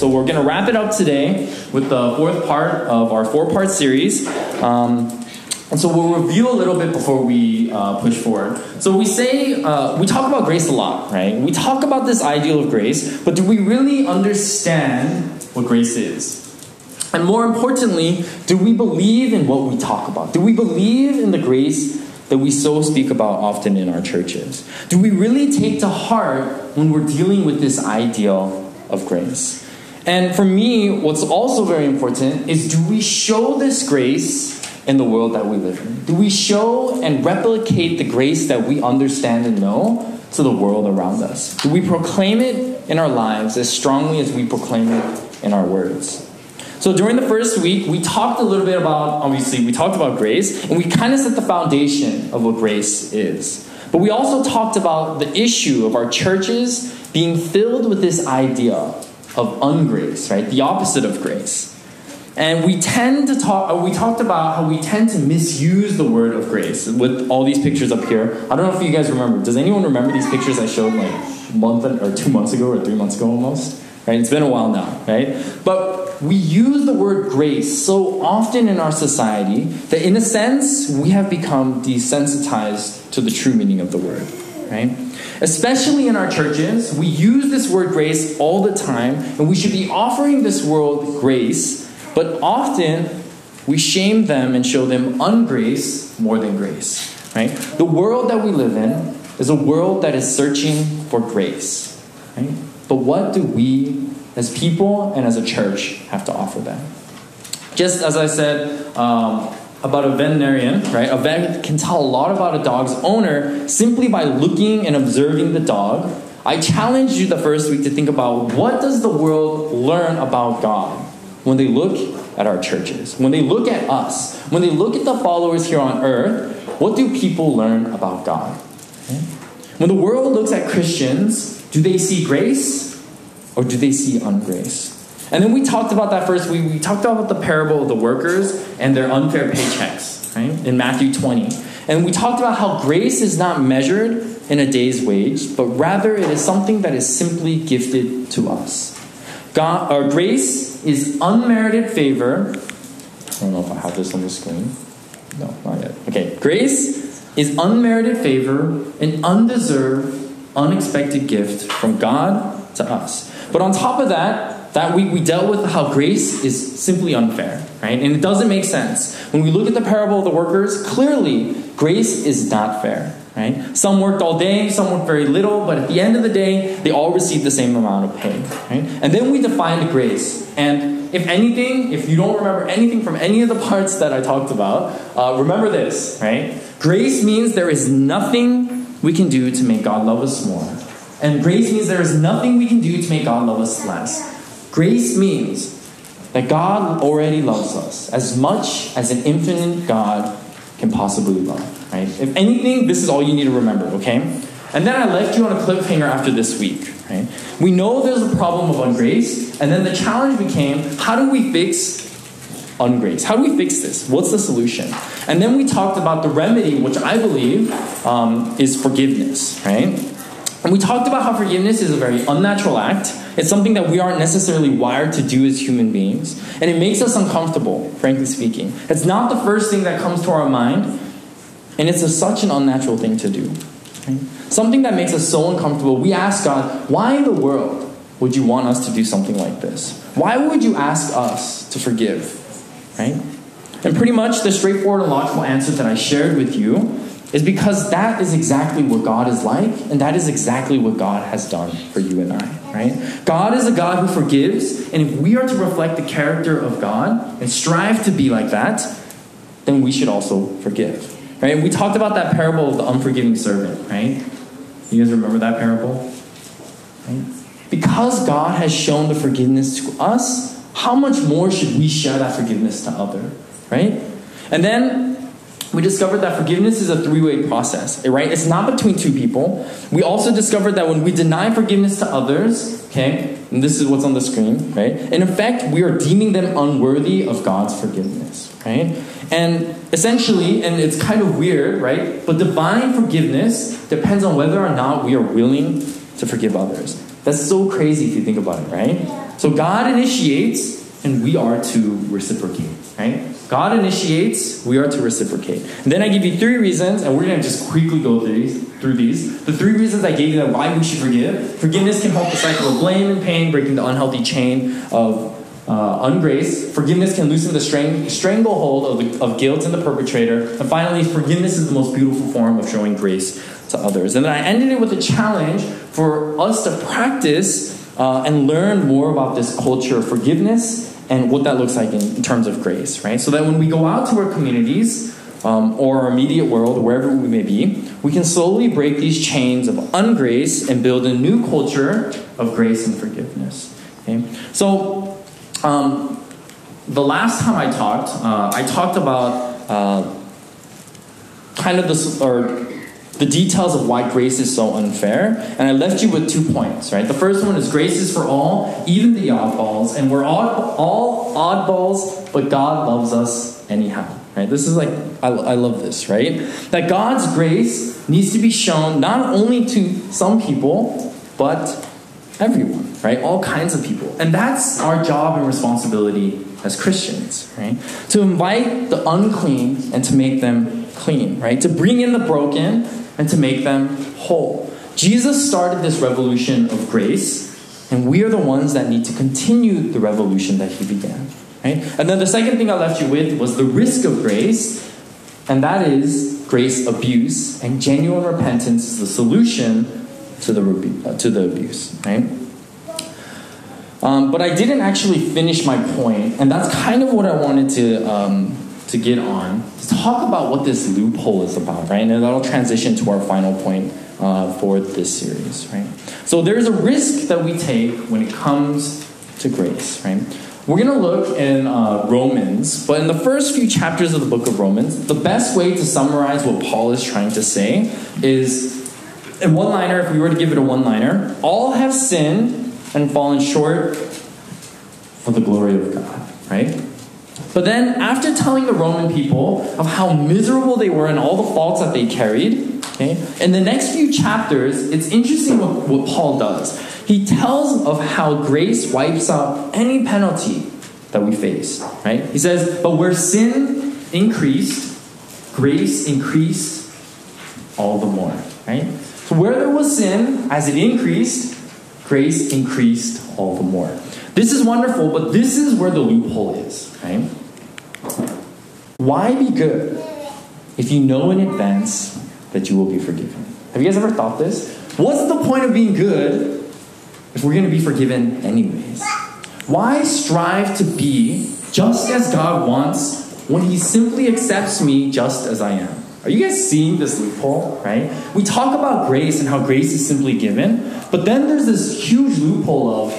So we're going to wrap it up today with the fourth part of our four part series. Um, and so we'll review a little bit before we uh, push forward. So we say, uh, we talk about grace a lot, right? We talk about this ideal of grace, but do we really understand what grace is? And more importantly, do we believe in what we talk about? Do we believe in the grace that we so speak about often in our churches? Do we really take to heart when we're dealing with this ideal of grace? And for me, what's also very important is do we show this grace in the world that we live in? Do we show and replicate the grace that we understand and know to the world around us? Do we proclaim it in our lives as strongly as we proclaim it in our words? So during the first week, we talked a little bit about, obviously, we talked about grace, and we kind of set the foundation of what grace is. But we also talked about the issue of our churches being filled with this idea of ungrace, right? The opposite of grace. And we tend to talk, uh, we talked about how we tend to misuse the word of grace with all these pictures up here. I don't know if you guys remember. Does anyone remember these pictures I showed like a month or two months ago or three months ago almost? Right? It's been a while now, right? But we use the word grace so often in our society that in a sense we have become desensitized to the true meaning of the word, right? Especially in our churches, we use this word grace all the time, and we should be offering this world grace but often we shame them and show them ungrace more than grace. Right? The world that we live in is a world that is searching for grace. Right? But what do we as people and as a church have to offer them? Just as I said um, about a veterinarian, right? A vet can tell a lot about a dog's owner simply by looking and observing the dog. I challenge you the first week to think about what does the world learn about God? when they look at our churches, when they look at us, when they look at the followers here on earth, what do people learn about God? When the world looks at Christians, do they see grace or do they see ungrace? And then we talked about that first. We, we talked about the parable of the workers and their unfair paychecks, right? In Matthew 20. And we talked about how grace is not measured in a day's wage, but rather it is something that is simply gifted to us. God, our grace is unmerited favor. I don't know if I have this on the screen. No, not yet. Okay, grace is unmerited favor, an undeserved, unexpected gift from God to us. But on top of that, that week we dealt with how grace is simply unfair, right? And it doesn't make sense. When we look at the parable of the workers, clearly grace is not fair. Right? Some worked all day, some worked very little, but at the end of the day, they all received the same amount of pay. Right? And then we defined grace. And if anything, if you don't remember anything from any of the parts that I talked about, uh, remember this, right? Grace means there is nothing we can do to make God love us more. And grace means there is nothing we can do to make God love us less. Grace means that God already loves us as much as an infinite God can possibly love. Right? If anything, this is all you need to remember, okay? And then I left you on a cliffhanger after this week. Right? We know there's a problem of ungrace, and then the challenge became how do we fix ungrace? How do we fix this? What's the solution? And then we talked about the remedy, which I believe um, is forgiveness, right? And we talked about how forgiveness is a very unnatural act. It's something that we aren't necessarily wired to do as human beings. And it makes us uncomfortable, frankly speaking. It's not the first thing that comes to our mind, and it's a, such an unnatural thing to do. Right? Something that makes us so uncomfortable. We ask God, why in the world would you want us to do something like this? Why would you ask us to forgive? Right? And pretty much the straightforward and logical answer that I shared with you is because that is exactly what God is like, and that is exactly what God has done for you and I, right? God is a God who forgives, and if we are to reflect the character of God and strive to be like that, then we should also forgive. Right? We talked about that parable of the unforgiving servant, right? You guys remember that parable? Right? Because God has shown the forgiveness to us, how much more should we share that forgiveness to other, right? And then we discovered that forgiveness is a three-way process, right? It's not between two people. We also discovered that when we deny forgiveness to others, okay, and this is what's on the screen, right? In effect, we are deeming them unworthy of God's forgiveness, right? And essentially, and it's kind of weird, right? But divine forgiveness depends on whether or not we are willing to forgive others. That's so crazy if you think about it, right? So God initiates, and we are to reciprocate, right? God initiates, we are to reciprocate. And then I give you three reasons, and we're going to just quickly go through these, through these. The three reasons I gave you that why we should forgive. Forgiveness can help the cycle of blame and pain, breaking the unhealthy chain of uh, ungrace. Forgiveness can loosen the strang- stranglehold of, the, of guilt in the perpetrator. And finally, forgiveness is the most beautiful form of showing grace to others. And then I ended it with a challenge for us to practice uh, and learn more about this culture of forgiveness and what that looks like in, terms of grace, right? So that when we go out to our communities um, or our immediate world, wherever we may be, we can slowly break these chains of ungrace and build a new culture of grace and forgiveness. Okay? So um, the last time I talked, uh, I talked about uh, kind of the or the details of why grace is so unfair, and I left you with two points. Right, the first one is grace is for all, even the oddballs, and we're all all oddballs, but God loves us anyhow. Right, this is like I, I love this. Right, that God's grace needs to be shown not only to some people, but everyone right? All kinds of people. And that's our job and responsibility as Christians, right? To invite the unclean and to make them clean, right? To bring in the broken and to make them whole. Jesus started this revolution of grace, and we are the ones that need to continue the revolution that he began, right? And then the second thing I left you with was the risk of grace, and that is grace abuse, and genuine repentance is the solution to the, uh, to the abuse, right? Um, but I didn't actually finish my point, and that's kind of what I wanted to um, to get on to talk about what this loophole is about, right? And that'll transition to our final point uh, for this series, right? So there's a risk that we take when it comes to grace, right? We're going to look in uh, Romans, but in the first few chapters of the book of Romans, the best way to summarize what Paul is trying to say is in one liner, if we were to give it a one liner, all have sinned and fallen short of the glory of God, right? But then, after telling the Roman people of how miserable they were and all the faults that they carried, okay, in the next few chapters, it's interesting what, what Paul does. He tells of how grace wipes out any penalty that we face, right? He says, But where sin increased, grace increased all the more, right? So where there was sin, as it increased, grace increased all the more. This is wonderful, but this is where the loophole is, right? Why be good if you know in advance that you will be forgiven? Have you guys ever thought this? What's the point of being good if we're going to be forgiven anyways? Why strive to be just as God wants when He simply accepts me just as I am? Are you guys seeing this loophole, right? We talk about grace and how grace is simply given, but then there's this huge loophole of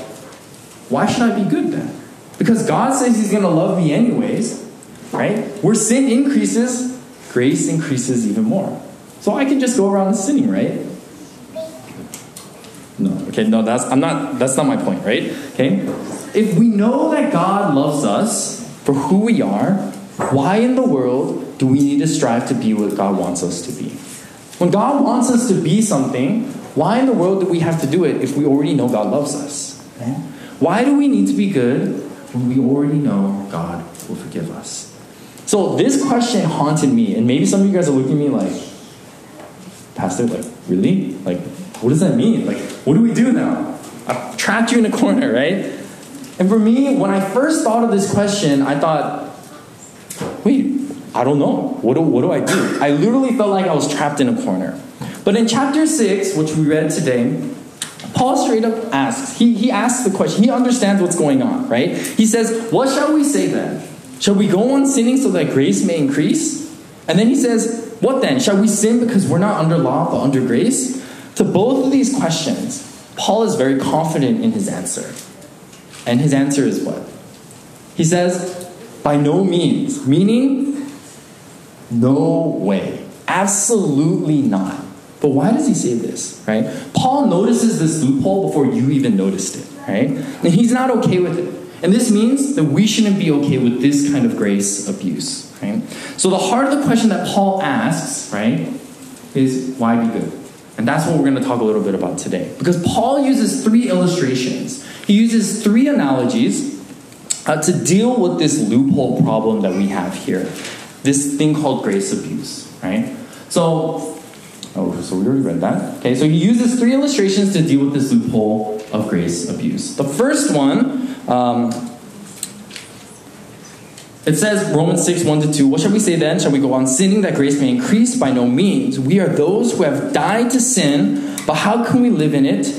why should I be good then? Because God says He's going to love me anyways, right? Where sin increases, grace increases even more. So I can just go around sinning, right? No, okay, no, that's I'm not that's not my point, right? Okay? If we know that God loves us for who we are, why in the world do we need to strive to be what God wants us to be? When God wants us to be something, why in the world do we have to do it if we already know God loves us? Why do we need to be good when we already know God will forgive us? So this question haunted me, and maybe some of you guys are looking at me like, Pastor, like, really? Like, what does that mean? Like, what do we do now? I've trapped you in a corner, right? And for me, when I first thought of this question, I thought, wait, I don't know. What do, what do I do? I literally felt like I was trapped in a corner. But in chapter 6, which we read today, Paul straight up asks, he, he asks the question, he understands what's going on, right? He says, What shall we say then? Shall we go on sinning so that grace may increase? And then he says, What then? Shall we sin because we're not under law but under grace? To both of these questions, Paul is very confident in his answer. And his answer is what? He says, By no means, meaning no way. Absolutely not. But why does he say this, right? Paul notices this loophole before you even noticed it, right? And he's not okay with it. And this means that we shouldn't be okay with this kind of grace abuse, right? So the heart of the question that Paul asks, right, is why be good? And that's what we're going to talk a little bit about today. Because Paul uses three illustrations, he uses three analogies uh, to deal with this loophole problem that we have here. This thing called grace abuse, right? So, oh, so we already read that. Okay, so he uses three illustrations to deal with this loophole of grace abuse. The first one, um, it says Romans 6, 1 to 2. What shall we say then? Shall we go on sinning that grace may increase? By no means. We are those who have died to sin, but how can we live in it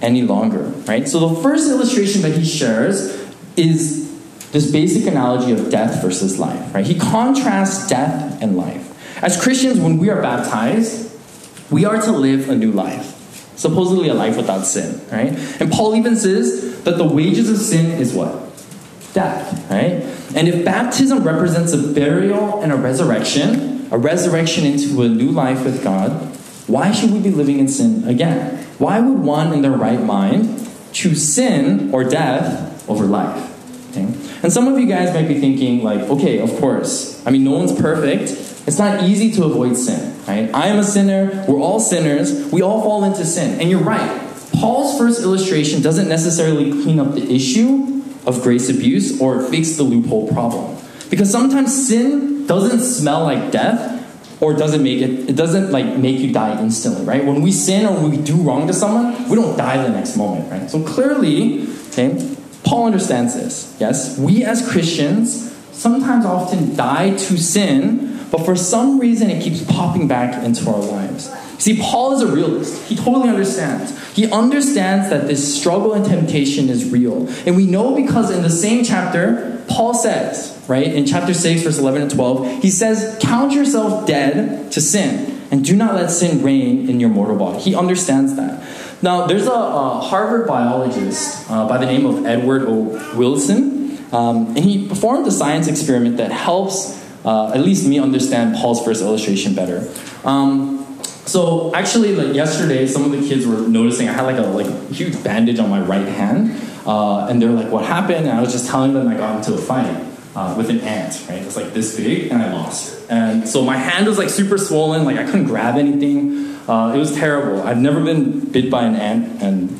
any longer? Right? So the first illustration that he shares is this basic analogy of death versus life. Right? He contrasts death and life. As Christians, when we are baptized, we are to live a new life. Supposedly a life without sin, right? And Paul even says that the wages of sin is what? Death, right? And if baptism represents a burial and a resurrection, a resurrection into a new life with God, why should we be living in sin again? Why would one in their right mind choose sin or death over life? Okay? And some of you guys might be thinking, like, okay, of course. I mean, no one's perfect. It's not easy to avoid sin, right? I am a sinner. We're all sinners. We all fall into sin. And you're right. Paul's first illustration doesn't necessarily clean up the issue, of grace abuse or fix the loophole problem. Because sometimes sin doesn't smell like death or doesn't make it it doesn't like make you die instantly, right? When we sin or we do wrong to someone, we don't die the next moment, right? So clearly, okay, Paul understands this. Yes, we as Christians sometimes often die to sin, but for some reason it keeps popping back into our lives. See, Paul is a realist. He totally understands. He understands that this struggle and temptation is real. And we know because in the same chapter, Paul says, right, in chapter 6, verse 11 and 12, he says, Count yourself dead to sin, and do not let sin reign in your mortal body. He understands that. Now, there's a, a Harvard biologist uh, by the name of Edward O. Wilson, um, and he performed a science experiment that helps uh, at least me understand Paul's first illustration better. Um, so actually, like yesterday, some of the kids were noticing I had like a like huge bandage on my right hand, uh, and they're like, "What happened?" And I was just telling them I got into a fight uh, with an ant. Right, it's like this big, and I lost. And so my hand was like super swollen, like I couldn't grab anything. Uh, it was terrible. I've never been bit by an ant and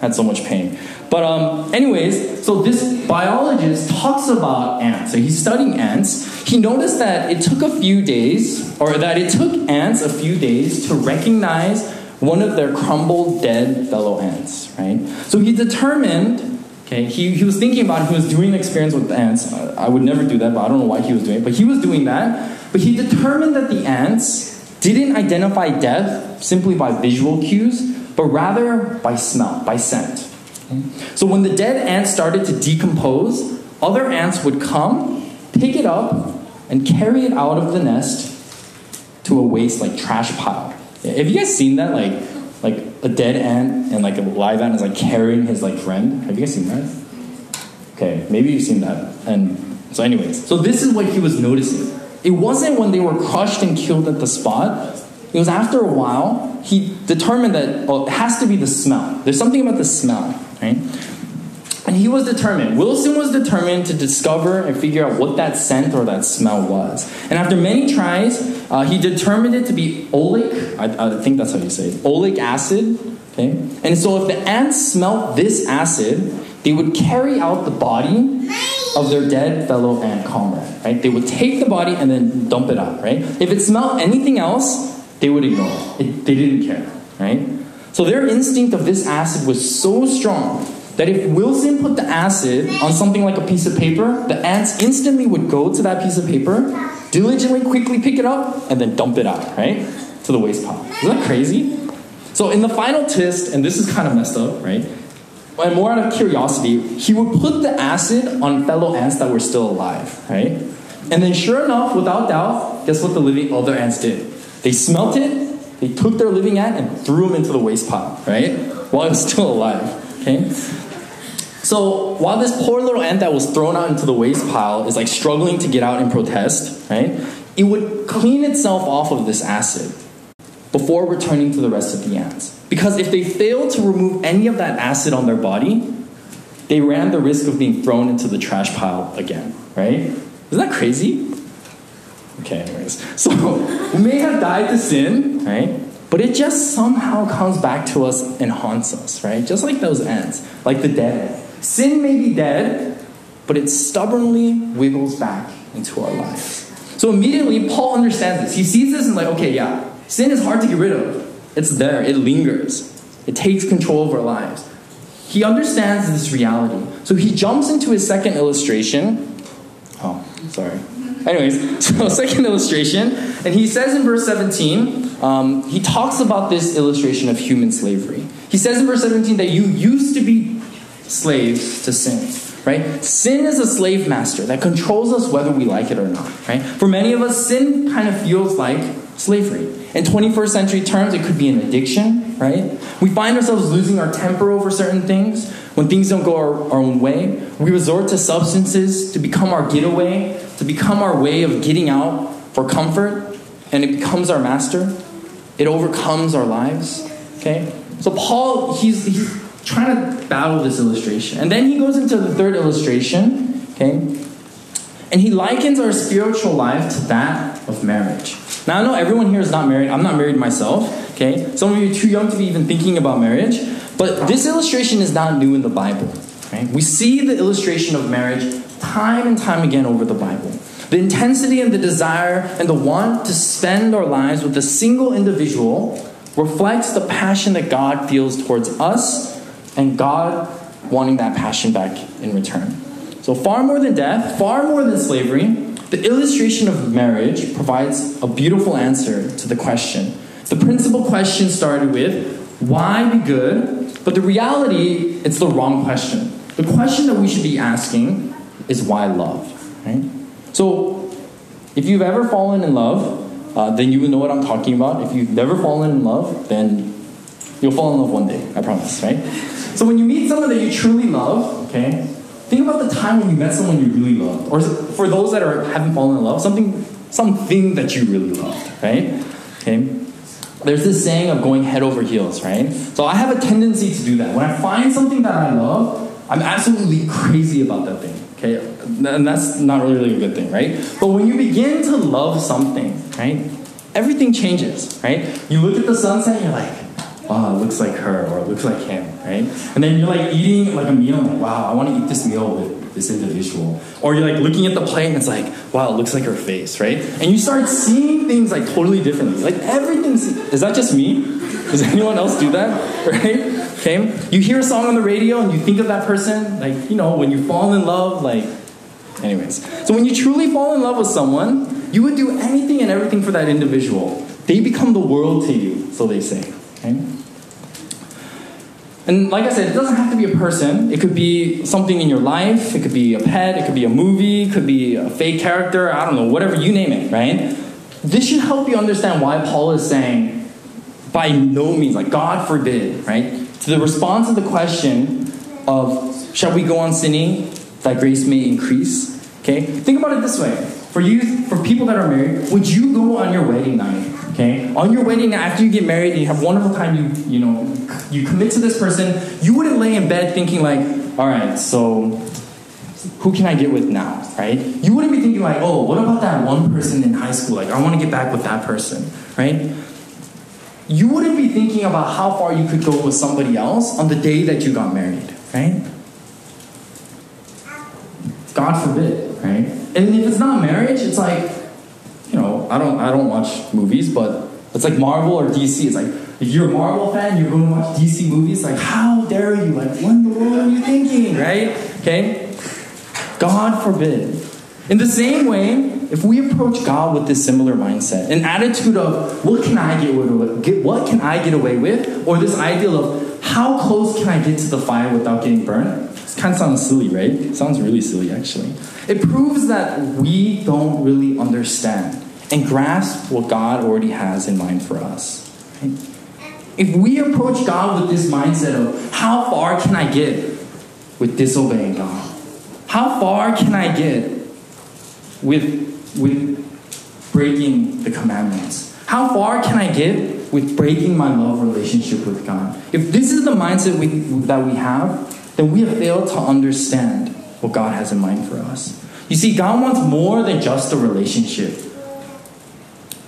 had so much pain. But um, anyways, so this biologist talks about ants. So he's studying ants. He noticed that it took a few days, or that it took ants a few days to recognize one of their crumbled dead fellow ants, right? So he determined, okay, he, he was thinking about, he was doing an experience with ants. I would never do that, but I don't know why he was doing it, but he was doing that. But he determined that the ants didn't identify death simply by visual cues, but rather by smell, by scent. So when the dead ant started to decompose, other ants would come, pick it up, and carry it out of the nest to a waste like trash pile. Have you guys seen that? Like like a dead ant and like a live ant is like carrying his like friend. Have you guys seen that? Okay, maybe you've seen that. And so anyways, so this is what he was noticing. It wasn't when they were crushed and killed at the spot. It was after a while he determined that well, it has to be the smell. There's something about the smell right? And he was determined. Wilson was determined to discover and figure out what that scent or that smell was. And after many tries, uh, he determined it to be oleic. I, I, think that's how you say it. Oleic acid. Okay. And so if the ants smelt this acid, they would carry out the body of their dead fellow ant comrade. Right. They would take the body and then dump it out. Right. If it smelled anything else, they would ignore it. it they didn't care. Right. So their instinct of this acid was so strong that if Wilson put the acid on something like a piece of paper, the ants instantly would go to that piece of paper, diligently, quickly pick it up, and then dump it out, right? To the waste pile. Isn't that crazy? So in the final test, and this is kind of messed up, right? And more out of curiosity, he would put the acid on fellow ants that were still alive, right? And then sure enough, without doubt, guess what the living other ants did? They smelt it they took their living ant and threw him into the waste pile, right? While he was still alive. Okay? So while this poor little ant that was thrown out into the waste pile is like struggling to get out and protest, right? It would clean itself off of this acid before returning to the rest of the ants. Because if they failed to remove any of that acid on their body, they ran the risk of being thrown into the trash pile again, right? Isn't that crazy? Okay, anyways. So we may have died to sin, right? but it just somehow comes back to us and haunts us, right? Just like those ants, like the dead. Sin may be dead, but it stubbornly wiggles back into our lives. So immediately, Paul understands this. He sees this and, like, okay, yeah, sin is hard to get rid of. It's there, it lingers, it takes control of our lives. He understands this reality. So he jumps into his second illustration. Oh, sorry. Anyways, so second illustration, and he says in verse 17, um, he talks about this illustration of human slavery. He says in verse 17 that you used to be slaves to sin right? Sin is a slave master that controls us whether we like it or not, right? For many of us, sin kind of feels like slavery. In 21st century terms, it could be an addiction, right? We find ourselves losing our temper over certain things. When things don't go our, our own way, we resort to substances to become our getaway, to become our way of getting out for comfort, and it becomes our master. It overcomes our lives, okay? So Paul, he's, he's trying to battle this illustration. And then he goes into the third illustration, okay? And he likens our spiritual life to that of marriage. Now, I know everyone here is not married. I'm not married myself, okay? Some of you are too young to be even thinking about marriage. But this illustration is not new in the Bible, right? We see the illustration of marriage time and time again over the Bible. The intensity and the desire and the want to spend our lives with a single individual reflects the passion that God feels towards us and God wanting that passion back in return. So, far more than death, far more than slavery, the illustration of marriage provides a beautiful answer to the question. The principal question started with, why be good? But the reality, it's the wrong question. The question that we should be asking is why love? Right? So, if you've ever fallen in love, uh, then you will know what I'm talking about. If you've never fallen in love, then you'll fall in love one day, I promise, right? So when you meet someone that you truly love, okay, think about the time when you met someone you really loved. Or for those that are haven't fallen in love, something something that you really loved, right? Okay. There's this saying of going head over heels, right? So I have a tendency to do that. When I find something that I love, I'm absolutely crazy about that thing. Okay? And that's not really a good thing, right? But when you begin to love something, right? Everything changes, right? You look at the sunset and you're like, wow, it looks like her or it looks like him, right? And then you're like eating like a meal, like, wow, I want to eat this meal with this individual. Or you're like looking at the plate and it's like, wow, it looks like her face, right? And you start seeing things like totally differently. Like everything's, is that just me? Does anyone else do that? Right? Okay? You hear a song on the radio and you think of that person, like, you know, when you fall in love, like, anyways. So when you truly fall in love with someone, you would do anything and everything for that individual. They become the world to you, so they say. Okay? And like I said, it doesn't have to be a person. It could be something in your life. It could be a pet. It could be a movie. It could be a fake character. I don't know, whatever you name it, right? This should help you understand why Paul is saying, by no means, like God forbid, right? To the response to the question of, shall we go on sinning that grace may increase? Okay? Think about it this way. For you, for people that are married, would you go on your wedding night Okay? On your wedding, after you get married and you have a wonderful time, you you know, you commit to this person, you wouldn't lay in bed thinking like, all right, so who can I get with now, right? You wouldn't be thinking like, oh, what about that one person in high school? Like, I want to get back with that person, right? You wouldn't be thinking about how far you could go with somebody else on the day that you got married, right? God forbid, right? And if it's not marriage, it's like you know, I don't I don't watch movies, but it's like Marvel or DC. It's like if you're a Marvel fan, you're going to watch DC movies. Like, how dare you? Like, what in the world are you thinking, right? Okay, God forbid. In the same way, if we approach God with this similar mindset, an attitude of what can I get, with, get what can I get away with, or this ideal of how close can I get to the fire without getting burnt, it kind of sounds silly, right? It sounds really silly, actually. It proves that we don't really understand and grasp what God already has in mind for us. Right? If we approach God with this mindset of how far can I get with disobeying God? How far can I get with, with breaking the commandments? How far can I get with breaking my love relationship with God? If this is the mindset we, that we have, then we have failed to understand what God has in mind for us. You see, God wants more than just a relationship.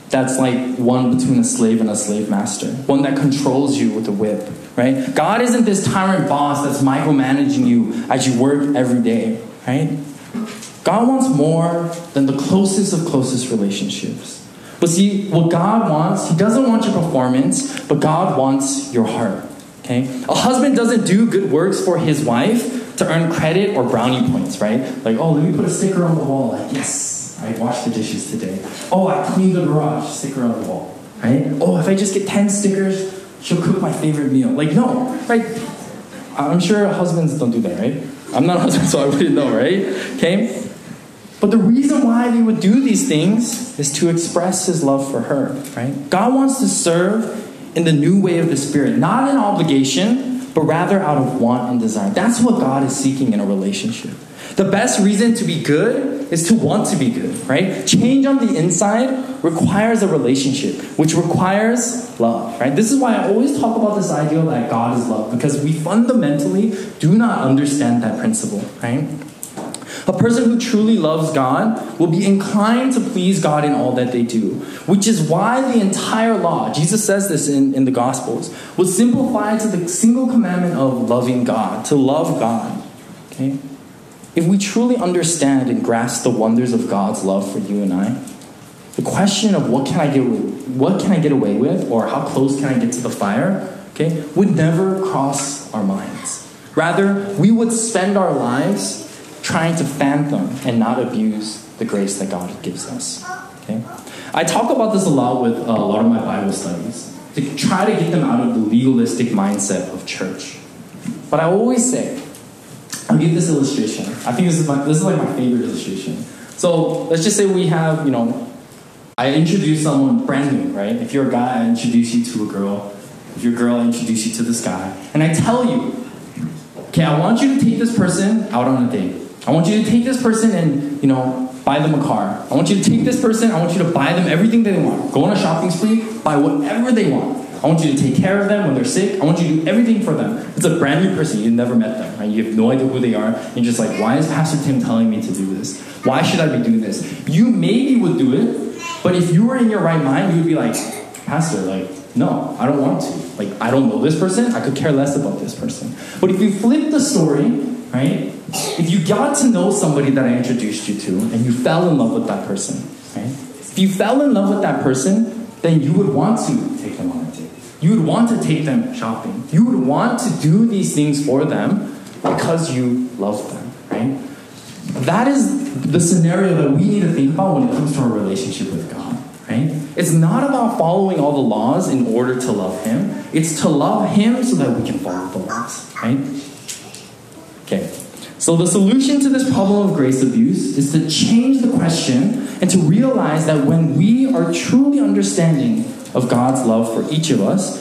that's like one between a slave and a slave master, one that controls you with a whip, right? God isn't this tyrant boss that's micromanaging you as you work every day, right? God wants more than the closest of closest relationships. But see, what God wants, He doesn't want your performance, but God wants your heart. Okay? A husband doesn't do good works for his wife to earn credit or brownie points, right? Like, oh, let me put a sticker on the wall. Like, yes, I washed the dishes today. Oh, I cleaned the garage. Sticker on the wall, right? Oh, if I just get 10 stickers, she'll cook my favorite meal. Like, no, right? I'm sure husbands don't do that, right? I'm not a husband, so I wouldn't know, right? Okay? But the reason why we would do these things is to express his love for her, right? God wants to serve in the new way of the Spirit, not an obligation, but rather out of want and desire. That's what God is seeking in a relationship. The best reason to be good is to want to be good, right? Change on the inside requires a relationship, which requires love, right? This is why I always talk about this idea that God is love, because we fundamentally do not understand that principle, right? A person who truly loves God will be inclined to please God in all that they do, which is why the entire law, Jesus says this in, in the Gospels, was simplified to the single commandment of loving God, to love God. Okay? If we truly understand and grasp the wonders of God's love for you and I, the question of what can I get what can I get away with or how close can I get to the fire, okay, would never cross our minds. Rather, we would spend our lives trying to fathom and not abuse the grace that God gives us. Okay? I talk about this a lot with uh, a lot of my Bible studies to try to get them out of the legalistic mindset of church. But I always say, I'll give this illustration. I think this is my, this is like my favorite illustration. So let's just say we have, you know, I introduce someone brand new, right? If you're a guy, I introduce you to a girl. If you're a girl, I introduce you to this guy. And I tell you, okay, I want you to take this person out on a date. I want you to take this person and, you know, buy them a car. I want you to take this person, I want you to buy them everything they want. Go on a shopping spree, buy whatever they want. I want you to take care of them when they're sick. I want you to do everything for them. It's a brand new person. You've never met them. Right? You have no idea who they are. You're just like, why is Pastor Tim telling me to do this? Why should I be doing this? You maybe would do it, but if you were in your right mind, you would be like, Pastor, like, no, I don't want to. Like, I don't know this person. I could care less about this person. But if you flip the story, right? If you got to know somebody that I introduced you to and you fell in love with that person, right? If you fell in love with that person, then you would want to take them on a date. You would want to take them shopping. You would want to do these things for them because you love them, right? That is the scenario that we need to think about when it comes to our relationship with God, right? It's not about following all the laws in order to love Him. It's to love Him so that we can follow the laws, right? Okay. So the solution to this problem of grace abuse is to change the question and to realize that when we are truly understanding of God's love for each of us,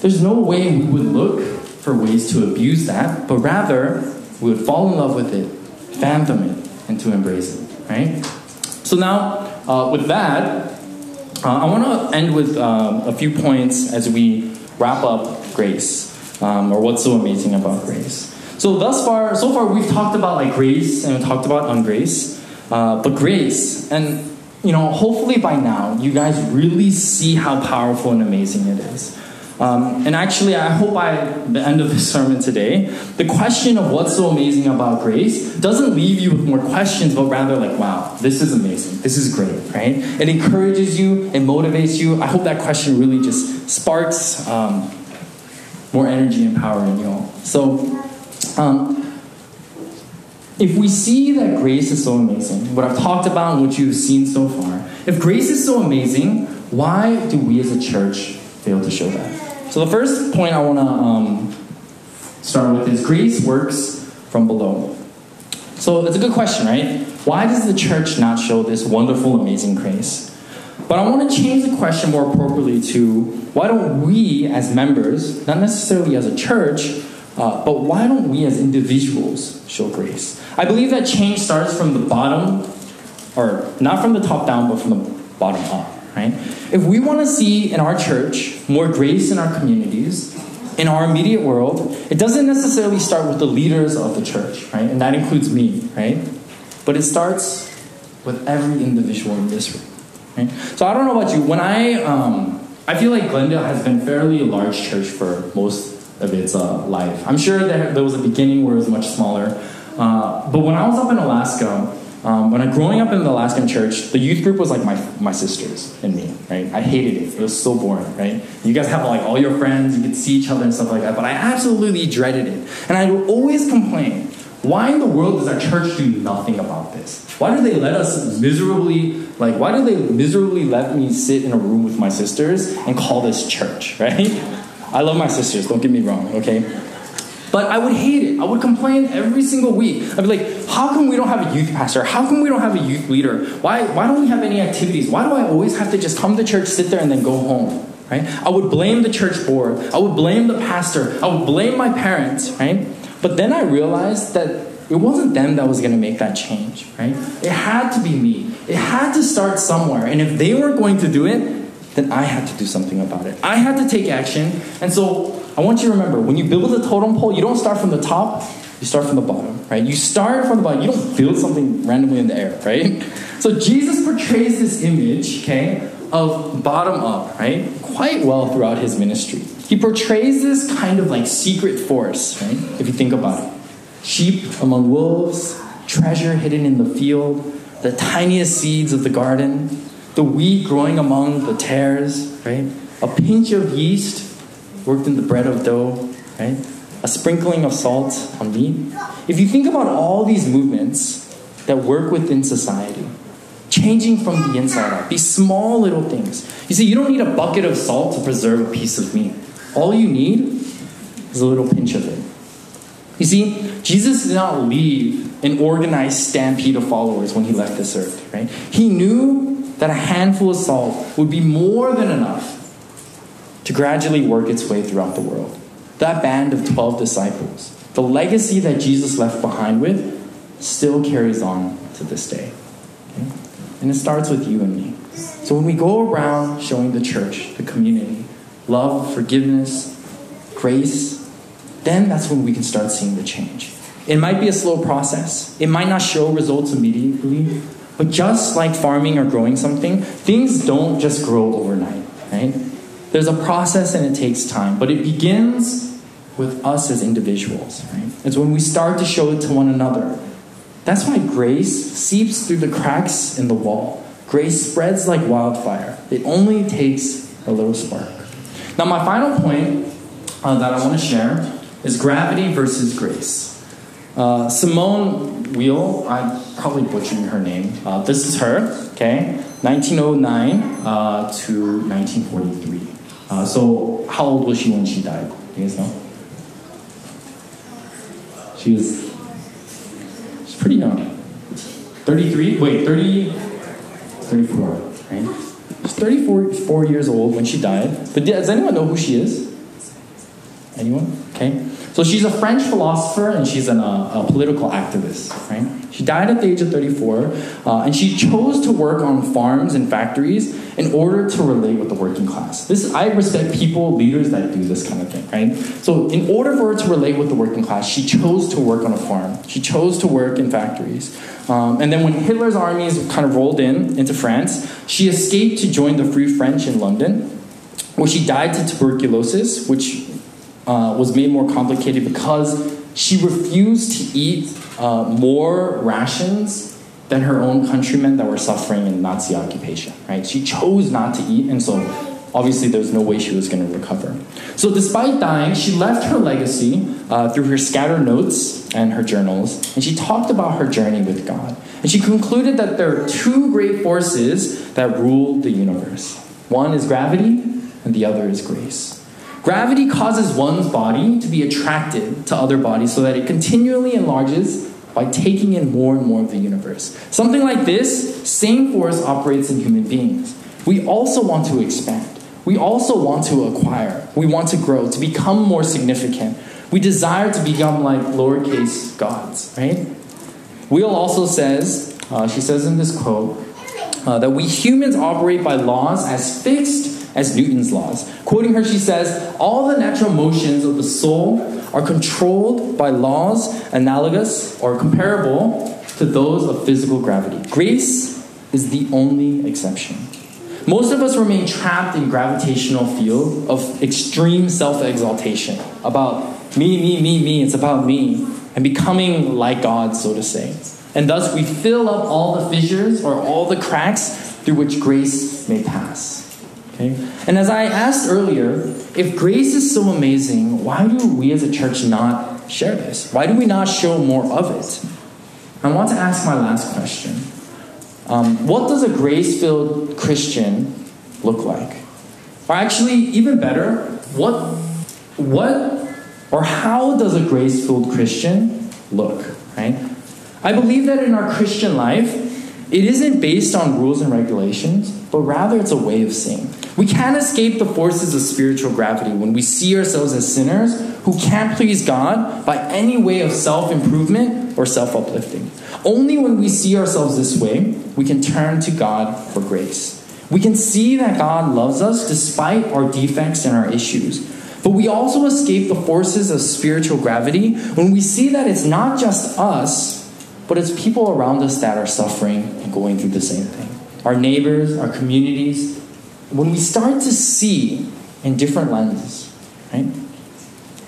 there's no way we would look for ways to abuse that, but rather we would fall in love with it, fathom it, and to embrace it. Right? So now, uh, with that, uh, I want to end with um, a few points as we wrap up grace, um, or what's so amazing about grace. So thus far, so far we've talked about like grace and we talked about ungrace, uh, but grace, and you know, hopefully by now you guys really see how powerful and amazing it is. Um, and actually, I hope by the end of this sermon today, the question of what's so amazing about grace doesn't leave you with more questions, but rather like, wow, this is amazing. This is great, right? It encourages you, it motivates you. I hope that question really just sparks um, more energy and power in you all. So, um, if we see that grace is so amazing, what I've talked about and what you've seen so far, if grace is so amazing, why do we as a church fail to show that? So the first point I want to um, start with is grace works from below. So it's a good question, right? Why does the church not show this wonderful, amazing grace? But I want to change the question more appropriately to why don't we as members, not necessarily as a church, uh, but why don't we as individuals show grace? I believe that change starts from the bottom, or not from the top down, but from the bottom up, right? If we want to see in our church more grace in our communities, in our immediate world, it doesn't necessarily start with the leaders of the church, right? And that includes me, right? But it starts with every individual in this room. Right? So I don't know about you. When I um, I feel like Glendale has been fairly a large church for most of its uh, life. I'm sure there, there was a beginning where it was much smaller. Uh, but when I was up in Alaska, um, when I growing up in the Alaskan church, the youth group was like my my sisters and me, right? I hated it. It was so boring, right? You guys have like all your friends, you to see each other and stuff like that, but I absolutely dreaded it. And I would always complain, why in the world does our church do nothing about this? Why do they let us miserably, like, why do they miserably let me sit in a room with my sisters and call this church, right? I love my sisters, don't get me wrong, okay? But I would hate it. I would complain every single week. I'd be like, how come we don't have a youth pastor? How come we don't have a youth leader? Why, why don't we have any activities? Why do I always have to just come to church, sit there, and then go home? Right? I would blame the church board. I would blame the pastor. I would blame my parents, right? But then I realized that it wasn't them that was going to make that change, right? It had to be me. It had to start somewhere. And if they weren't going to do it, then I had to do something about it. I had to take action. And so I want you to remember when you build a totem pole, you don't start from the top, you start from the bottom, right? You start from the bottom. You don't build something randomly in the air, right? So Jesus portrays this image, okay, of bottom up, right? Quite well throughout his ministry. He portrays this kind of like secret force, right? If you think about it. Sheep among wolves, treasure hidden in the field, the tiniest seeds of the garden, the wheat growing among the tares, right? A pinch of yeast worked in the bread of dough, right? A sprinkling of salt on meat. If you think about all these movements that work within society, changing from the inside out, these small little things. You see, you don't need a bucket of salt to preserve a piece of meat. All you need is a little pinch of it. You see, Jesus did not leave an organized stampede of followers when he left this earth, right? He knew that a handful of salt would be more than enough to gradually work its way throughout the world. That band of 12 disciples, the legacy that Jesus left behind with, still carries on to this day. Okay? And it starts with you and me. So when we go around showing the church, the community, love, forgiveness, grace, then that's when we can start seeing the change. It might be a slow process. It might not show results immediately, but just like farming or growing something, things don't just grow overnight, right? There's a process and it takes time, but it begins with us as individuals, right? It's when we start to show it to one another. That's why grace seeps through the cracks in the wall. Grace spreads like wildfire. It only takes a little spark. Now, my final point uh, that I want to share is gravity versus grace. Uh, Simone Weil, I'm probably butchering her name. Uh, this is her, okay? 1909 uh, to 1943. Uh, so, how old was she when she died? Do you guys know? She was she's pretty young. 33? Wait, 30, 34, right? She's 34 four years old when she died. But does anyone know who she is? Anyone? Okay. So she's a French philosopher and she's an, uh, a political activist, right? She died at the age of 34, uh, and she chose to work on farms and factories in order to relate with the working class. This I respect people, leaders that do this kind of thing, right? So in order for her to relate with the working class, she chose to work on a farm. She chose to work in factories. Um, and then when Hitler's armies kind of rolled in into France, she escaped to join the Free French in London, where she died to tuberculosis, which uh, was made more complicated because she refused to eat uh, more rations than her own countrymen that were suffering in Nazi occupation. Right? She chose not to eat, and so obviously there's no way she was going to recover. So despite dying, she left her legacy uh, through her scattered notes and her journals, and she talked about her journey with God. And she concluded that there are two great forces that rule the universe. One is gravity, and the other is grace. Gravity causes one's body to be attracted to other bodies so that it continually enlarges by taking in more and more of the universe. Something like this, same force operates in human beings. We also want to expand. We also want to acquire. We want to grow, to become more significant. We desire to become like lowercase gods, right? Weil also says, uh, she says in this quote, uh, that we humans operate by laws as fixed as Newton's laws. Quoting her, she says, All the natural motions of the soul are controlled by laws analogous or comparable to those of physical gravity. Grace is the only exception. most of us remain trapped in gravitational field of extreme self-exaltation about me, me, me, me. It's about me and becoming like God, so to say. And thus we fill up all the fissures or all the cracks through which grace may pass. Okay? And as I asked earlier, if grace is so amazing, why do we as a church not share this? Why do we not show more of it? I want to ask my last question. Um, what does a grace filled Christian look like? Or actually, even better, what, what or how does a grace filled Christian look? Right? I believe that in our Christian life, it isn't based on rules and regulations, but rather it's a way of seeing. We can't escape the forces of spiritual gravity when we see ourselves as sinners who can't please God by any way of self improvement or self uplifting. Only when we see ourselves this way, we can turn to God for grace. We can see that God loves us despite our defects and our issues. But we also escape the forces of spiritual gravity when we see that it's not just us, but it's people around us that are suffering going through the same thing. Our neighbors, our communities. When we start to see in different lenses, right,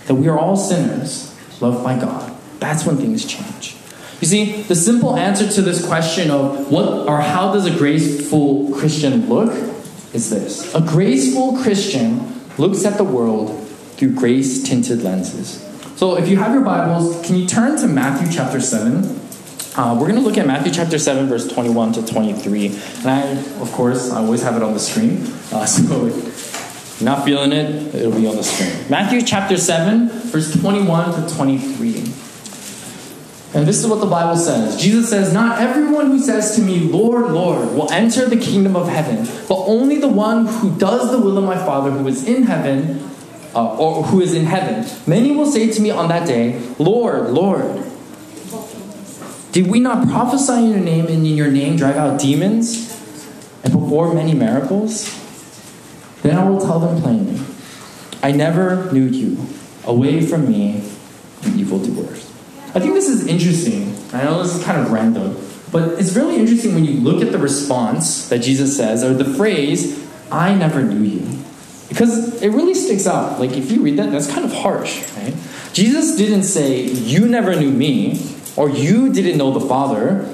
that we are all sinners loved by God, that's when things change. You see, the simple answer to this question of what or how does a graceful Christian look is this. A graceful Christian looks at the world through grace tinted lenses. So if you have your Bibles, can you turn to Matthew chapter 7? Uh, we're going to look at Matthew chapter 7, verse 21 to 23. And I, of course, I always have it on the screen. Uh, so if not feeling it, it'll be on the screen. Matthew chapter 7, verse 21 to 23. And this is what the Bible says Jesus says, Not everyone who says to me, Lord, Lord, will enter the kingdom of heaven, but only the one who does the will of my Father who is in heaven, uh, or who is in heaven. Many will say to me on that day, Lord, Lord, did we not prophesy in your name and in your name drive out demons and perform many miracles? Then I will tell them plainly, I never knew you. Away from me, you evildoers. I think this is interesting. I know this is kind of random, but it's really interesting when you look at the response that Jesus says, or the phrase, I never knew you. Because it really sticks out. Like, if you read that, that's kind of harsh, right? Jesus didn't say, You never knew me, or you didn't know the Father.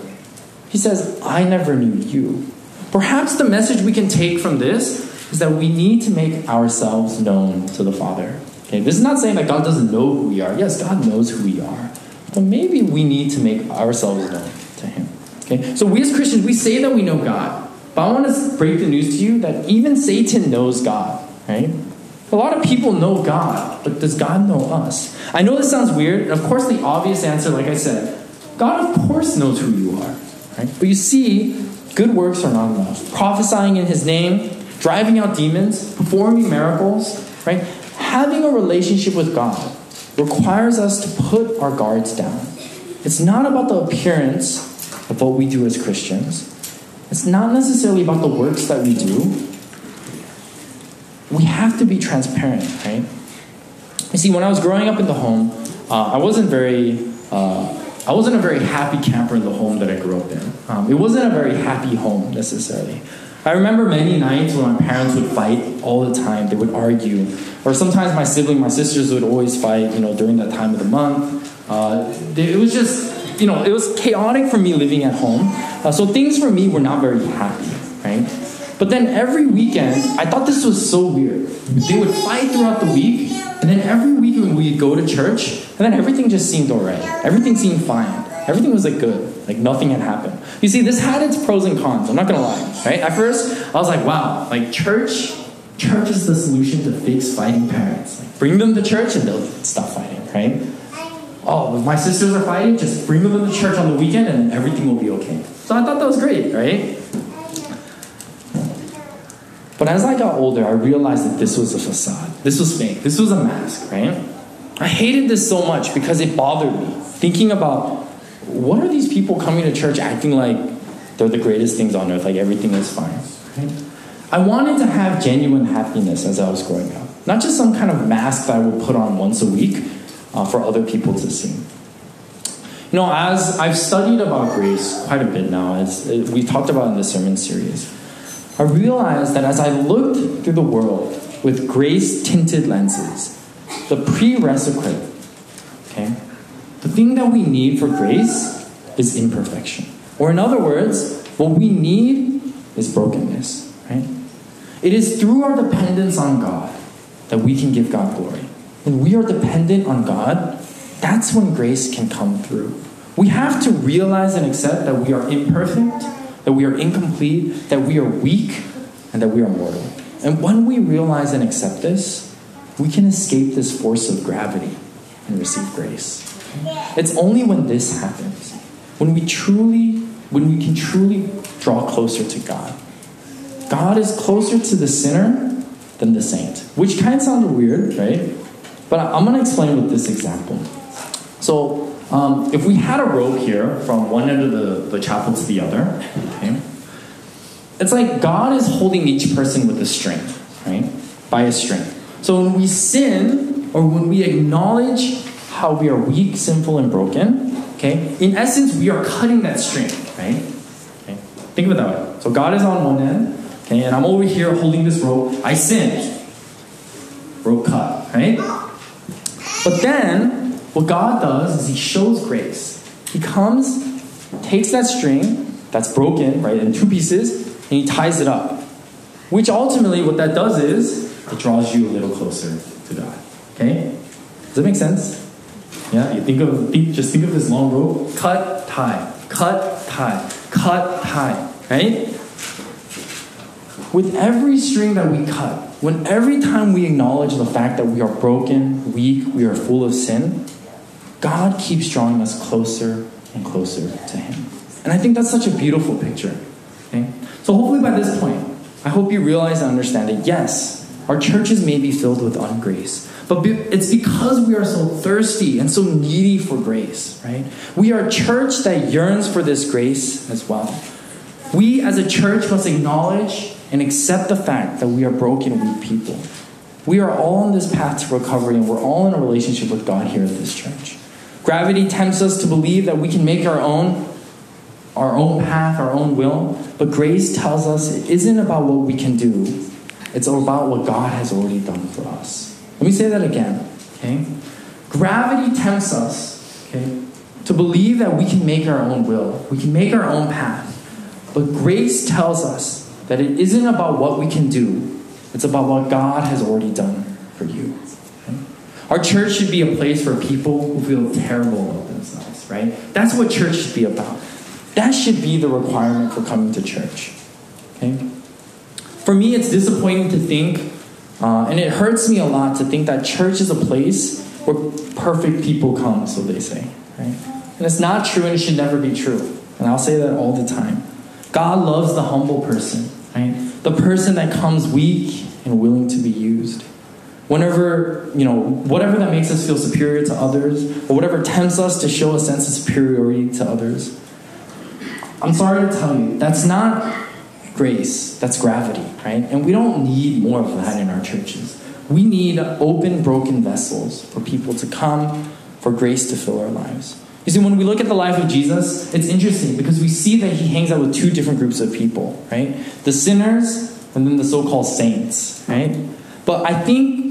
He says, I never knew you. Perhaps the message we can take from this is that we need to make ourselves known to the Father. Okay, this is not saying that God doesn't know who we are. Yes, God knows who we are. But maybe we need to make ourselves known to Him. Okay? So we as Christians, we say that we know God. But I want to break the news to you that even Satan knows God, right? A lot of people know God, but does God know us? I know this sounds weird, of course the obvious answer, like I said, God of course knows who you are. Right? But you see, good works are not enough. Prophesying in his name, driving out demons, performing miracles, right? Having a relationship with God requires us to put our guards down. It's not about the appearance of what we do as Christians. It's not necessarily about the works that we do. We have to be transparent, right? You see, when I was growing up in the home, uh, I wasn't very, uh, I wasn't a very happy camper in the home that I grew up in. Um, it wasn't a very happy home necessarily. I remember many nights when my parents would fight all the time. They would argue, or sometimes my sibling, my sisters would always fight. You know, during that time of the month. Uh, it was just, you know, it was chaotic for me living at home. Uh, so things for me were not very happy, right? But then every weekend, I thought this was so weird. They would fight throughout the week, and then every week we'd go to church, and then everything just seemed alright. Everything seemed fine. Everything was like good. Like nothing had happened. You see, this had its pros and cons. I'm not gonna lie. Right? At first, I was like, wow, like church, church is the solution to fix fighting parents. Like, bring them to church and they'll stop fighting, right? Oh, if my sisters are fighting, just bring them to church on the weekend and everything will be okay. So I thought that was great, right? But as I got older, I realized that this was a facade. This was fake. This was a mask, right? I hated this so much because it bothered me. Thinking about what are these people coming to church acting like they're the greatest things on earth, like everything is fine? Right? I wanted to have genuine happiness as I was growing up, not just some kind of mask that I would put on once a week uh, for other people to see. You know, as I've studied about grace quite a bit now, as we talked about in the sermon series, I realized that as I looked through the world with grace tinted lenses, the prerequisite, okay, the thing that we need for grace is imperfection. Or, in other words, what we need is brokenness, right? It is through our dependence on God that we can give God glory. When we are dependent on God, that's when grace can come through. We have to realize and accept that we are imperfect, that we are incomplete, that we are weak, and that we are mortal. And when we realize and accept this, we can escape this force of gravity and receive grace. It's only when this happens, when we truly, when we can truly draw closer to God. God is closer to the sinner than the saint, which kind of sounded weird, right? But I'm going to explain with this example. So, um, if we had a rope here from one end of the, the chapel to the other, okay, it's like God is holding each person with a string, right? By a string. So when we sin, or when we acknowledge how we are weak, sinful, and broken, okay, in essence, we are cutting that string, right? Okay? Think of it that way. So God is on one end, okay, and I'm over here holding this rope. I sinned. Rope cut, right? But then, what God does is He shows grace. He comes, takes that string that's broken, right, in two pieces, and He ties it up. Which ultimately, what that does is, it draws you a little closer to God. Okay? Does that make sense? Yeah, you think of think, just think of this long rope. Cut, tie, cut, tie, cut, tie. Right? With every string that we cut, when every time we acknowledge the fact that we are broken, weak, we are full of sin, God keeps drawing us closer and closer to Him. And I think that's such a beautiful picture. Okay? So hopefully by this point, I hope you realize and understand that yes, our churches may be filled with ungrace, but it's because we are so thirsty and so needy for grace, right? We are a church that yearns for this grace as well. We as a church must acknowledge and accept the fact that we are broken, weak people. We are all on this path to recovery and we're all in a relationship with God here at this church. Gravity tempts us to believe that we can make our own our own path, our own will, but grace tells us it isn't about what we can do. It's about what God has already done for us. Let me say that again, okay? Gravity tempts us, okay, to believe that we can make our own will. We can make our own path. But grace tells us that it isn't about what we can do. It's about what God has already done for you. Our church should be a place for people who feel terrible about themselves, right? That's what church should be about. That should be the requirement for coming to church. Okay? For me, it's disappointing to think, uh, and it hurts me a lot to think that church is a place where perfect people come, so they say. Right? And it's not true, and it should never be true. And I'll say that all the time. God loves the humble person, right? The person that comes weak and willing to be used. Whenever, you know, whatever that makes us feel superior to others, or whatever tempts us to show a sense of superiority to others, I'm sorry to tell you, that's not grace, that's gravity, right? And we don't need more of that in our churches. We need open, broken vessels for people to come, for grace to fill our lives. You see, when we look at the life of Jesus, it's interesting because we see that he hangs out with two different groups of people, right? The sinners and then the so called saints, right? But I think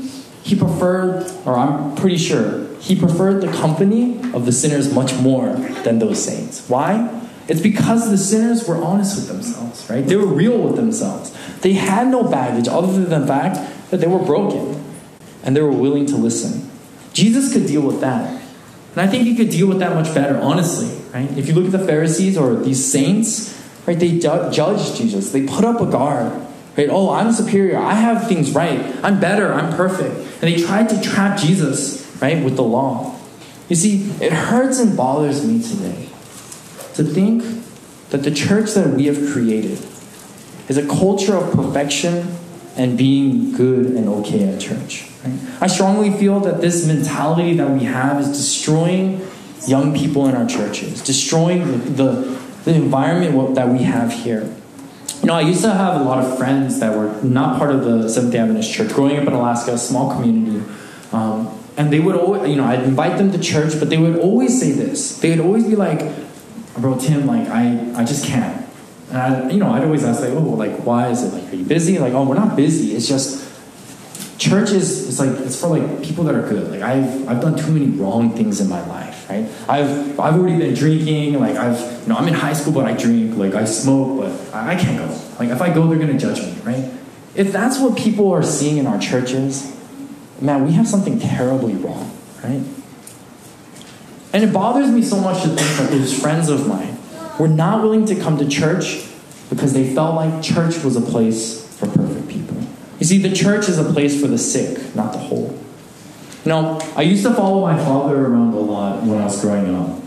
he preferred, or I'm pretty sure, he preferred the company of the sinners much more than those saints. Why? It's because the sinners were honest with themselves, right? They were real with themselves. They had no baggage other than the fact that they were broken and they were willing to listen. Jesus could deal with that. And I think he could deal with that much better, honestly, right? If you look at the Pharisees or these saints, right, they judged Jesus. They put up a guard, right? Oh, I'm superior. I have things right. I'm better. I'm perfect. And they tried to trap Jesus, right, with the law. You see, it hurts and bothers me today to think that the church that we have created is a culture of perfection and being good and okay at church. Right? I strongly feel that this mentality that we have is destroying young people in our churches, destroying the, the, the environment that we have here. You know, I used to have a lot of friends that were not part of the Seventh day Adventist Church. Growing up in Alaska, a small community, um, and they would always, you know, I'd invite them to church, but they would always say this. They would always be like, bro, Tim, like, I, I just can't. And I, you know, I'd always ask like, oh, like why is it like, are you busy? Like, oh, we're not busy. It's just church is it's like it's for like people that are good. Like I've I've done too many wrong things in my life, right? I've I've already been drinking. Like I've you know I'm in high school, but I drink. Like I smoke, but I, I can't go. Like if I go, they're gonna judge me, right? If that's what people are seeing in our churches, man, we have something terribly wrong, right? And it bothers me so much to think that those friends of mine were not willing to come to church because they felt like church was a place for perfect people. You see, the church is a place for the sick, not the whole. Know, I used to follow my father around a lot when I was growing up,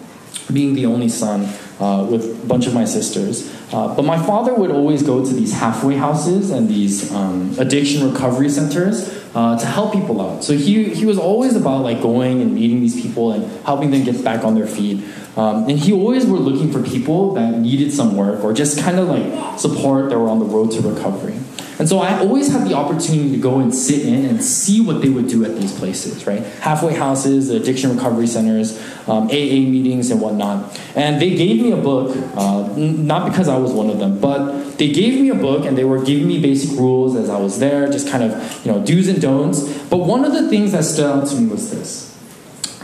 being the only son uh, with a bunch of my sisters. Uh, but my father would always go to these halfway houses and these um, addiction recovery centers uh, to help people out. So he, he was always about like going and meeting these people and helping them get back on their feet. Um, and he always were looking for people that needed some work or just kind of like support that were on the road to recovery. And so I always had the opportunity to go and sit in and see what they would do at these places, right? Halfway houses, addiction recovery centers, um, AA meetings, and whatnot. And they gave me a book, uh, not because I was one of them, but they gave me a book and they were giving me basic rules as I was there, just kind of, you know, do's and don'ts. But one of the things that stood out to me was this.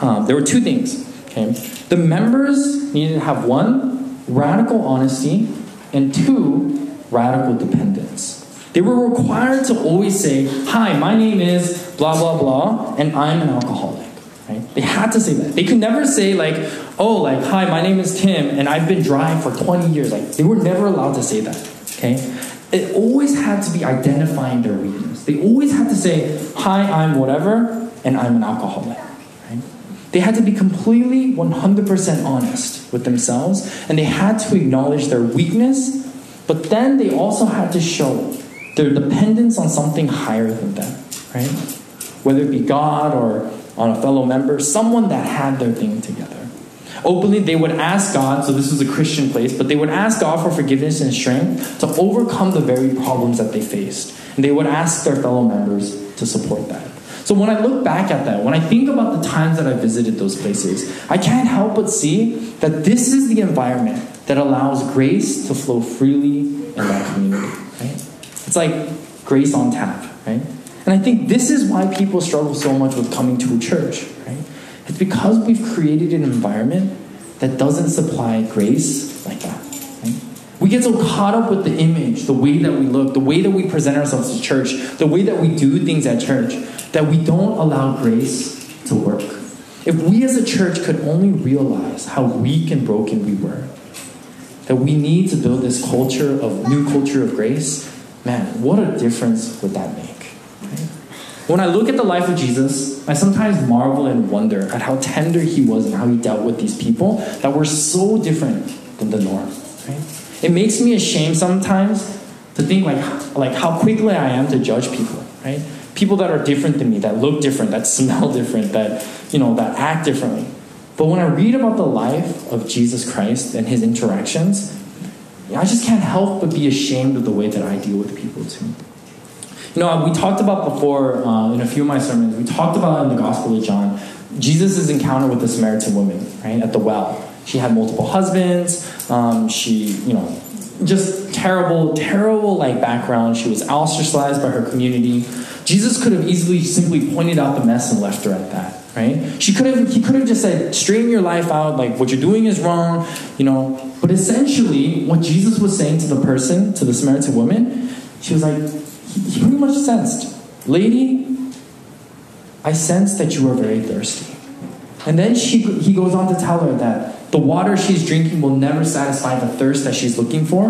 Um, there were two things, okay? The members needed to have one, radical honesty, and two, radical dependence. They were required to always say, Hi, my name is blah, blah, blah, and I'm an alcoholic. Right? They had to say that. They could never say, like, oh, like, hi, my name is Tim, and I've been dry for 20 years. Like, they were never allowed to say that. Okay? It always had to be identifying their weakness. They always had to say, hi, I'm whatever, and I'm an alcoholic. Right? They had to be completely 100% honest with themselves, and they had to acknowledge their weakness, but then they also had to show their dependence on something higher than them, right? Whether it be God or on a fellow member, someone that had their thing together. Openly, they would ask God, so this was a Christian place, but they would ask God for forgiveness and strength to overcome the very problems that they faced. And they would ask their fellow members to support that. So when I look back at that, when I think about the times that I visited those places, I can't help but see that this is the environment that allows grace to flow freely in that community. It's like grace on tap, right? And I think this is why people struggle so much with coming to a church, right? It's because we've created an environment that doesn't supply grace like that. We get so caught up with the image, the way that we look, the way that we present ourselves to church, the way that we do things at church, that we don't allow grace to work. If we as a church could only realize how weak and broken we were, that we need to build this culture of new culture of grace, man, what a difference would that make? When I look at the life of Jesus, I sometimes marvel and wonder at how tender he was and how he dealt with these people that were so different than the norm. Right? It makes me ashamed sometimes to think like, like how quickly I am to judge people, right? People that are different than me, that look different, that smell different, that you know, that act differently. But when I read about the life of Jesus Christ and his interactions, I just can't help but be ashamed of the way that I deal with people too. You know, we talked about before uh, in a few of my sermons, we talked about in the Gospel of John, Jesus' encounter with the Samaritan woman, right, at the well. She had multiple husbands. Um, she, you know, just terrible, terrible like background. She was ostracized by her community. Jesus could have easily simply pointed out the mess and left her at that right? She could have he could have just said, straighten your life out, like what you're doing is wrong, you know. But essentially, what Jesus was saying to the person, to the Samaritan woman, she was like, he pretty much sensed, lady, I sense that you are very thirsty. And then she, he goes on to tell her that the water she's drinking will never satisfy the thirst that she's looking for.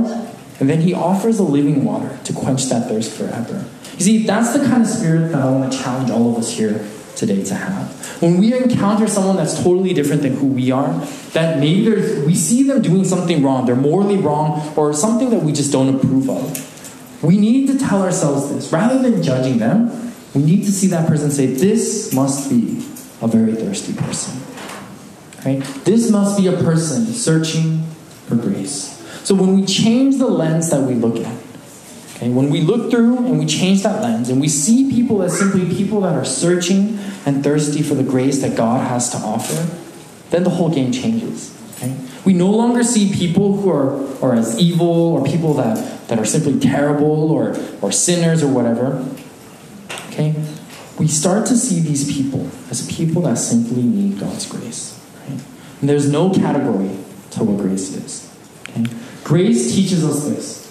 And then he offers a living water to quench that thirst forever. You see, that's the kind of spirit that I want to challenge all of us here today to have. When we encounter someone that's totally different than who we are, that maybe we see them doing something wrong, they're morally wrong, or something that we just don't approve of, we need to tell ourselves this. Rather than judging them, we need to see that person say, This must be a very thirsty person. Right? This must be a person searching for grace. So when we change the lens that we look at, okay, when we look through and we change that lens and we see people as simply people that are searching and thirsty for the grace that God has to offer, then the whole game changes. Okay? We no longer see people who are, are as evil or people that, that are simply terrible or, or sinners or whatever. Okay? We start to see these people as people that simply need God's grace. Right? And there's no category to what grace is. Okay? Grace teaches us this.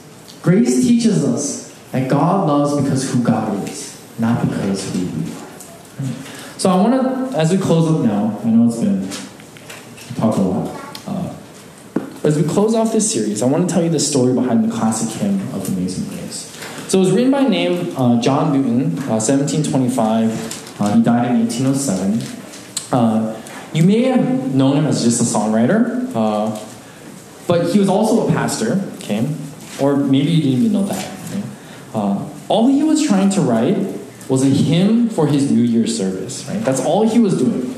Grace teaches us that God loves because who God is, not because who we are. So I want to, as we close up now, I know it's been talked a lot. Uh, as we close off this series, I want to tell you the story behind the classic hymn of Amazing Grace. So it was written by name uh, John Newton, uh, 1725. Uh, he died in 1807. Uh, you may have known him as just a songwriter, uh, but he was also a pastor. Okay, or maybe you didn't even know that. Uh, all he was trying to write was a hymn for his New Year's service, right? That's all he was doing.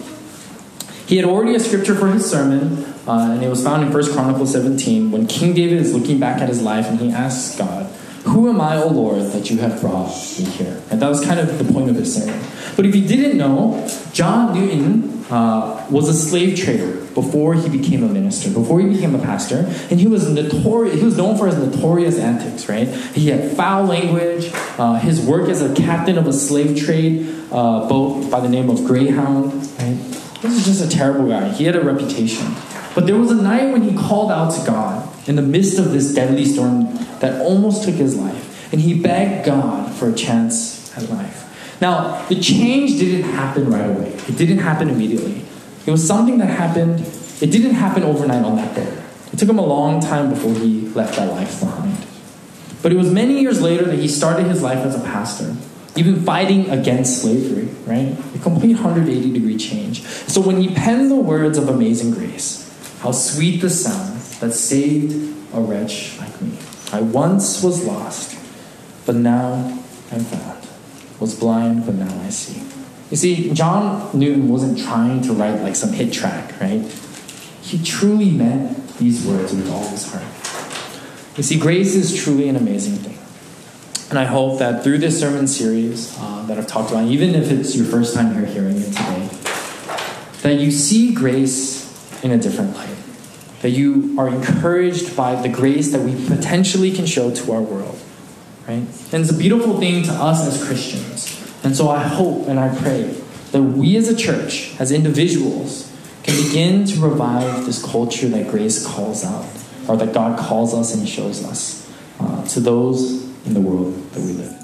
He had already a scripture for his sermon, uh, and it was found in 1 Chronicles 17 when King David is looking back at his life and he asks God, Who am I, O Lord, that you have brought me here? And that was kind of the point of his sermon. But if you didn't know, John Newton uh, was a slave trader before he became a minister, before he became a pastor, and he was notorious. He was known for his notorious antics. Right? He had foul language. Uh, his work as a captain of a slave trade, uh, boat by the name of Greyhound. Right? This is just a terrible guy. He had a reputation. But there was a night when he called out to God in the midst of this deadly storm that almost took his life, and he begged God for a chance at life. Now, the change didn't happen right away. It didn't happen immediately. It was something that happened, it didn't happen overnight on that day. It took him a long time before he left that life behind. But it was many years later that he started his life as a pastor, even fighting against slavery, right? A complete 180 degree change. So when he penned the words of Amazing Grace, how sweet the sound that saved a wretch like me. I once was lost, but now I'm found. Was blind, but now I see. You see, John Newton wasn't trying to write like some hit track, right? He truly meant these words with all his heart. You see, grace is truly an amazing thing. And I hope that through this sermon series uh, that I've talked about, even if it's your first time here hearing it today, that you see grace in a different light. That you are encouraged by the grace that we potentially can show to our world. Right? And it's a beautiful thing to us as Christians and so I hope and I pray that we as a church, as individuals, can begin to revive this culture that grace calls out, or that God calls us and shows us uh, to those in the world that we live